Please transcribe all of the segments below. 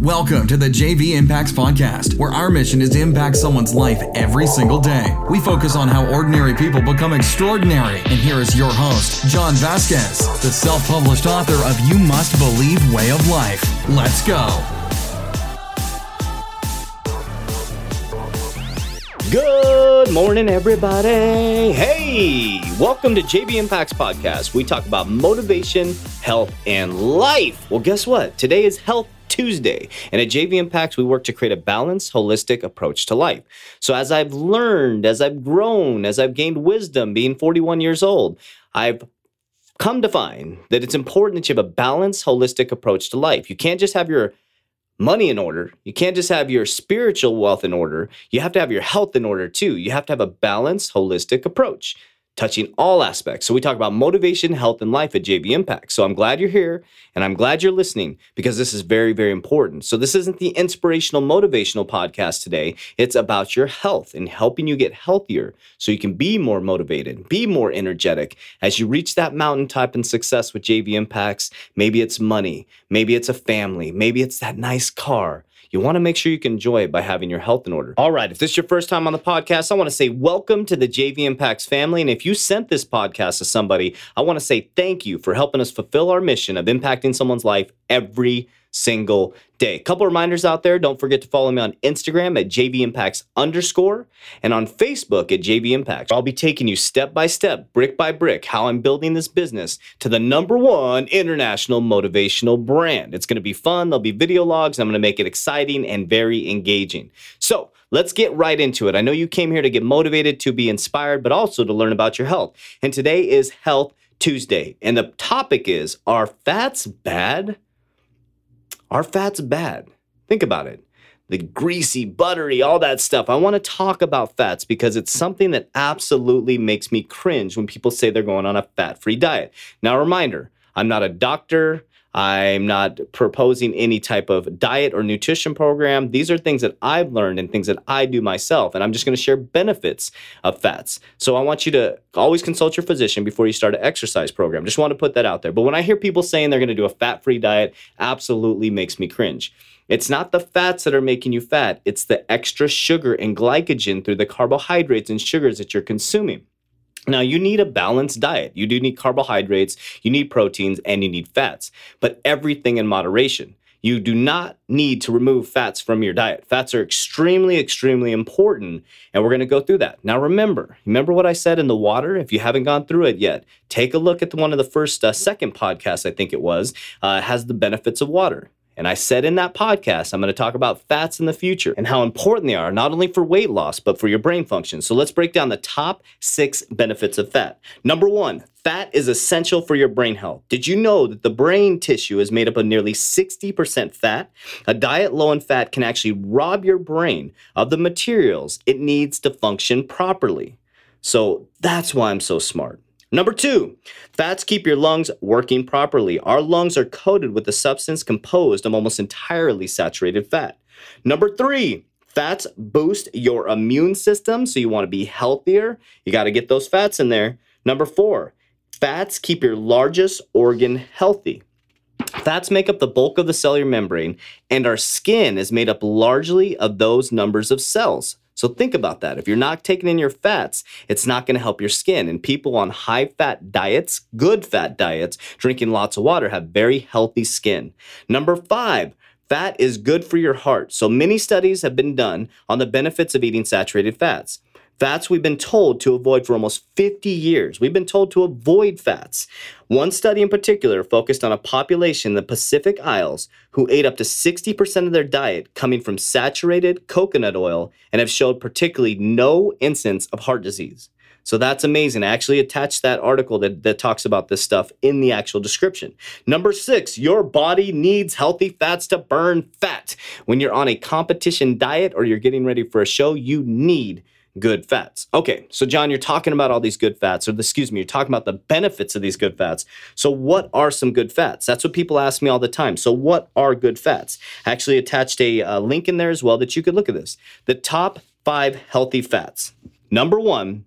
Welcome to the JV Impacts Podcast, where our mission is to impact someone's life every single day. We focus on how ordinary people become extraordinary. And here is your host, John Vasquez, the self published author of You Must Believe Way of Life. Let's go. Good morning, everybody. Hey, welcome to JV Impacts Podcast. We talk about motivation, health, and life. Well, guess what? Today is Health Tuesday. And at JV Impacts, we work to create a balanced, holistic approach to life. So, as I've learned, as I've grown, as I've gained wisdom being 41 years old, I've come to find that it's important that you have a balanced, holistic approach to life. You can't just have your money in order. You can't just have your spiritual wealth in order. You have to have your health in order too. You have to have a balanced, holistic approach touching all aspects. So we talk about motivation, health, and life at JV Impact. So I'm glad you're here and I'm glad you're listening because this is very, very important. So this isn't the inspirational, motivational podcast today. It's about your health and helping you get healthier so you can be more motivated, be more energetic as you reach that mountaintop in success with JV Impacts. Maybe it's money, maybe it's a family, maybe it's that nice car you want to make sure you can enjoy it by having your health in order. All right, if this is your first time on the podcast, I want to say welcome to the JV Impacts family. And if you sent this podcast to somebody, I want to say thank you for helping us fulfill our mission of impacting someone's life every single day. Couple reminders out there. Don't forget to follow me on Instagram at JV Impacts underscore and on Facebook at JV Impacts. I'll be taking you step by step, brick by brick, how I'm building this business to the number one international motivational brand. It's going to be fun. There'll be video logs. I'm going to make it exciting and very engaging. So let's get right into it. I know you came here to get motivated, to be inspired, but also to learn about your health. And today is Health Tuesday. And the topic is Are fats bad? Are fats bad? Think about it. The greasy, buttery, all that stuff. I want to talk about fats because it's something that absolutely makes me cringe when people say they're going on a fat free diet. Now, reminder I'm not a doctor. I'm not proposing any type of diet or nutrition program. These are things that I've learned and things that I do myself. And I'm just going to share benefits of fats. So I want you to always consult your physician before you start an exercise program. Just want to put that out there. But when I hear people saying they're going to do a fat free diet, absolutely makes me cringe. It's not the fats that are making you fat, it's the extra sugar and glycogen through the carbohydrates and sugars that you're consuming. Now, you need a balanced diet. You do need carbohydrates, you need proteins, and you need fats, but everything in moderation. You do not need to remove fats from your diet. Fats are extremely, extremely important, and we're to go through that. Now, remember, remember what I said in the water? If you haven't gone through it yet, take a look at the, one of the first, uh, second podcasts, I think it was, uh, has the benefits of water. And I said in that podcast, I'm going to talk about fats in the future and how important they are, not only for weight loss, but for your brain function. So let's break down the top six benefits of fat. Number one, fat is essential for your brain health. Did you know that the brain tissue is made up of nearly 60% fat? A diet low in fat can actually rob your brain of the materials it needs to function properly. So that's why I'm so smart. Number two, fats keep your lungs working properly. Our lungs are coated with a substance composed of almost entirely saturated fat. Number three, fats boost your immune system. So you want to be healthier. You got to get those fats in there. Number four, fats keep your largest organ healthy. Fats make up the bulk of the cellular membrane, and our skin is made up largely of those numbers of cells. So think about that. If you're not taking in your fats, it's not going to help your skin. And people on high fat diets, good fat diets, drinking lots of water have very healthy skin. Number five, fat is good for your heart. So many studies have been done on the benefits of eating saturated fats. Fats we've been told to avoid for almost 50 years. We've been told to avoid fats. One study in particular focused on a population in the Pacific Isles who ate up to 60% of their diet coming from saturated coconut oil and have showed particularly no incidence of heart disease. So that's amazing. I actually attached that article that, that talks about this stuff in the actual description. Number six, your body needs healthy fats to burn fat. When you're on a competition diet or you're getting ready for a show, you need good fats. Okay, so John, you're talking about all these good fats, or excuse me, you're talking about the benefits of these good fats. So, what are some good fats? That's what people ask me all the time. So, what are good fats? I actually attached a uh, link in there as well that you could look at this. The top five healthy fats. Number one,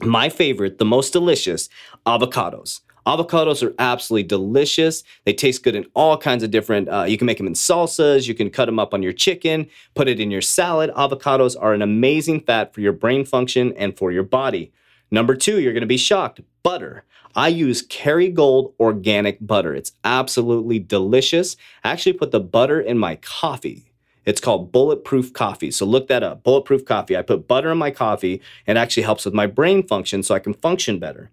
my favorite, the most delicious, avocados. Avocados are absolutely delicious. They taste good in all kinds of different, uh, you can make them in salsas, you can cut them up on your chicken, put it in your salad. Avocados are an amazing fat for your brain function and for your body. Number two, you're gonna be shocked butter. I use Kerrygold organic butter. It's absolutely delicious. I actually put the butter in my coffee. It's called Bulletproof Coffee. So look that up. Bulletproof Coffee. I put butter in my coffee and actually helps with my brain function so I can function better.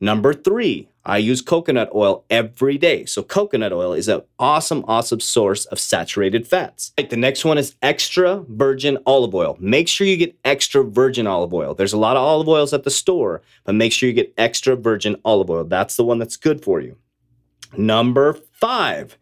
Number three, I use coconut oil every day. So coconut oil is an awesome, awesome source of saturated fats. Right, the next one is extra virgin olive oil. Make sure you get extra virgin olive oil. There's a lot of olive oils at the store, but make sure you get extra virgin olive oil. That's the one that's good for you. Number five,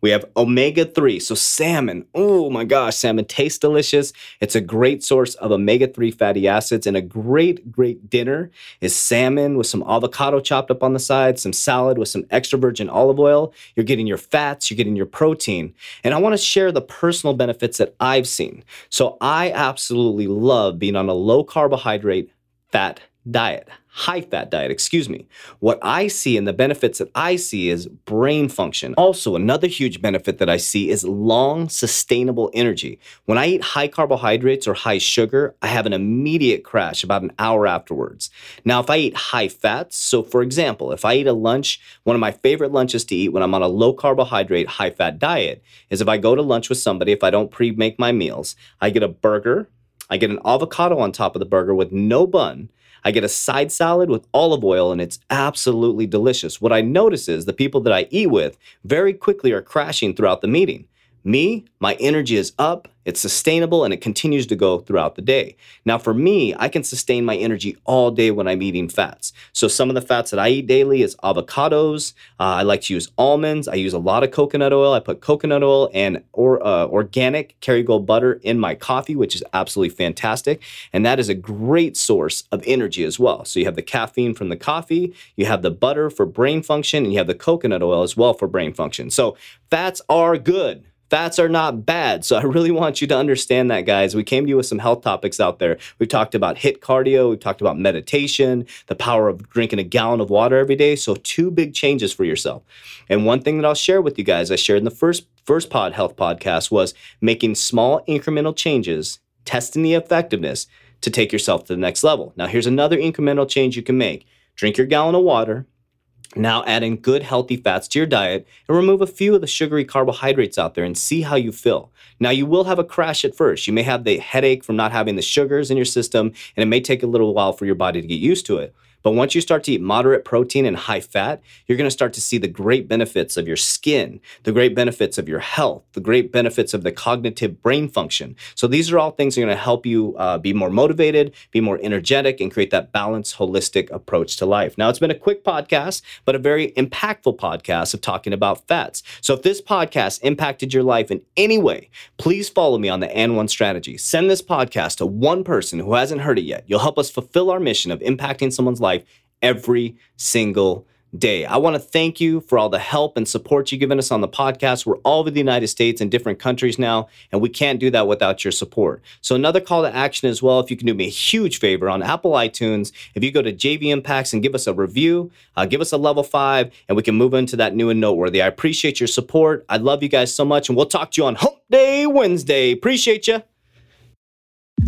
we have omega 3, so salmon. Oh my gosh, salmon tastes delicious. It's a great source of omega 3 fatty acids, and a great, great dinner is salmon with some avocado chopped up on the side, some salad with some extra virgin olive oil. You're getting your fats, you're getting your protein. And I want to share the personal benefits that I've seen. So I absolutely love being on a low carbohydrate, fat diet, high fat diet, excuse me. What I see and the benefits that I see is brain function. Also, another huge benefit that I see is long sustainable energy. When I eat high carbohydrates or high sugar, I have an immediate crash about an hour afterwards. Now, if I eat high fats, so for example, if I eat a lunch, one of my favorite lunches to eat when I'm on a low carbohydrate, high fat diet is if I go to lunch with somebody, if I don't pre make my meals, I get a burger, I get an avocado on top of the burger with no bun I get a side salad with olive oil and it's absolutely delicious. What I notice is the people that I eat with very quickly are crashing throughout the meeting. Me, my energy is up, it's sustainable, and it continues to go throughout the day. Now, for me, I can sustain my energy all day when I'm eating fats. So, some of the fats that I eat daily is avocados. Uh, I like to use almonds. I use a lot of coconut oil. I put coconut oil and or uh, organic Kerrygold butter in my coffee, which is absolutely fantastic. And that is a great source of energy as well. So, you have the caffeine from the coffee, you have the butter for brain function, and you have the coconut oil as well for brain function. So, fats are good. Fats are not bad. So I really want you to understand that, guys. We came to you with some health topics out there. We've talked about HIIT cardio, we've talked about meditation, the power of drinking a gallon of water every day. So two big changes for yourself. And one thing that I'll share with you guys, I shared in the first first pod health podcast was making small incremental changes, testing the effectiveness to take yourself to the next level. Now here's another incremental change you can make. Drink your gallon of water, now add in good healthy fats to your diet and remove a few of the sugary carbohydrates out there and see how you feel. Now you will have a crash at first. You may have the headache from not having the sugars in your system and it may take a little while for your body to get used to it. But once you start to eat moderate protein and high fat, you're going to start to see the great benefits of your skin, the great benefits of your health, the great benefits of the cognitive brain function. So these are all things that are going to help you uh, be more motivated, be more energetic, and create that balanced, holistic approach to life. Now, it's been a quick podcast, but a very impactful podcast of talking about fats. So if this podcast impacted your life in any way, please follow me on the And One strategy. Send this podcast to one person who hasn't heard it yet. You'll help us fulfill our mission of impacting someone's life life every single day. I want to thank you for all the help and support you've given us on the podcast. We're all over the United States and different countries now, and we can't do that without your support. So, another call to action as well, if you can do me a huge favor on Apple iTunes, if you go to JV Impacts and give us a review, uh, give us a level five, and we can move into that new and noteworthy. I appreciate your support. I love you guys so much, and we'll talk to you on Hump Day Wednesday. Appreciate you.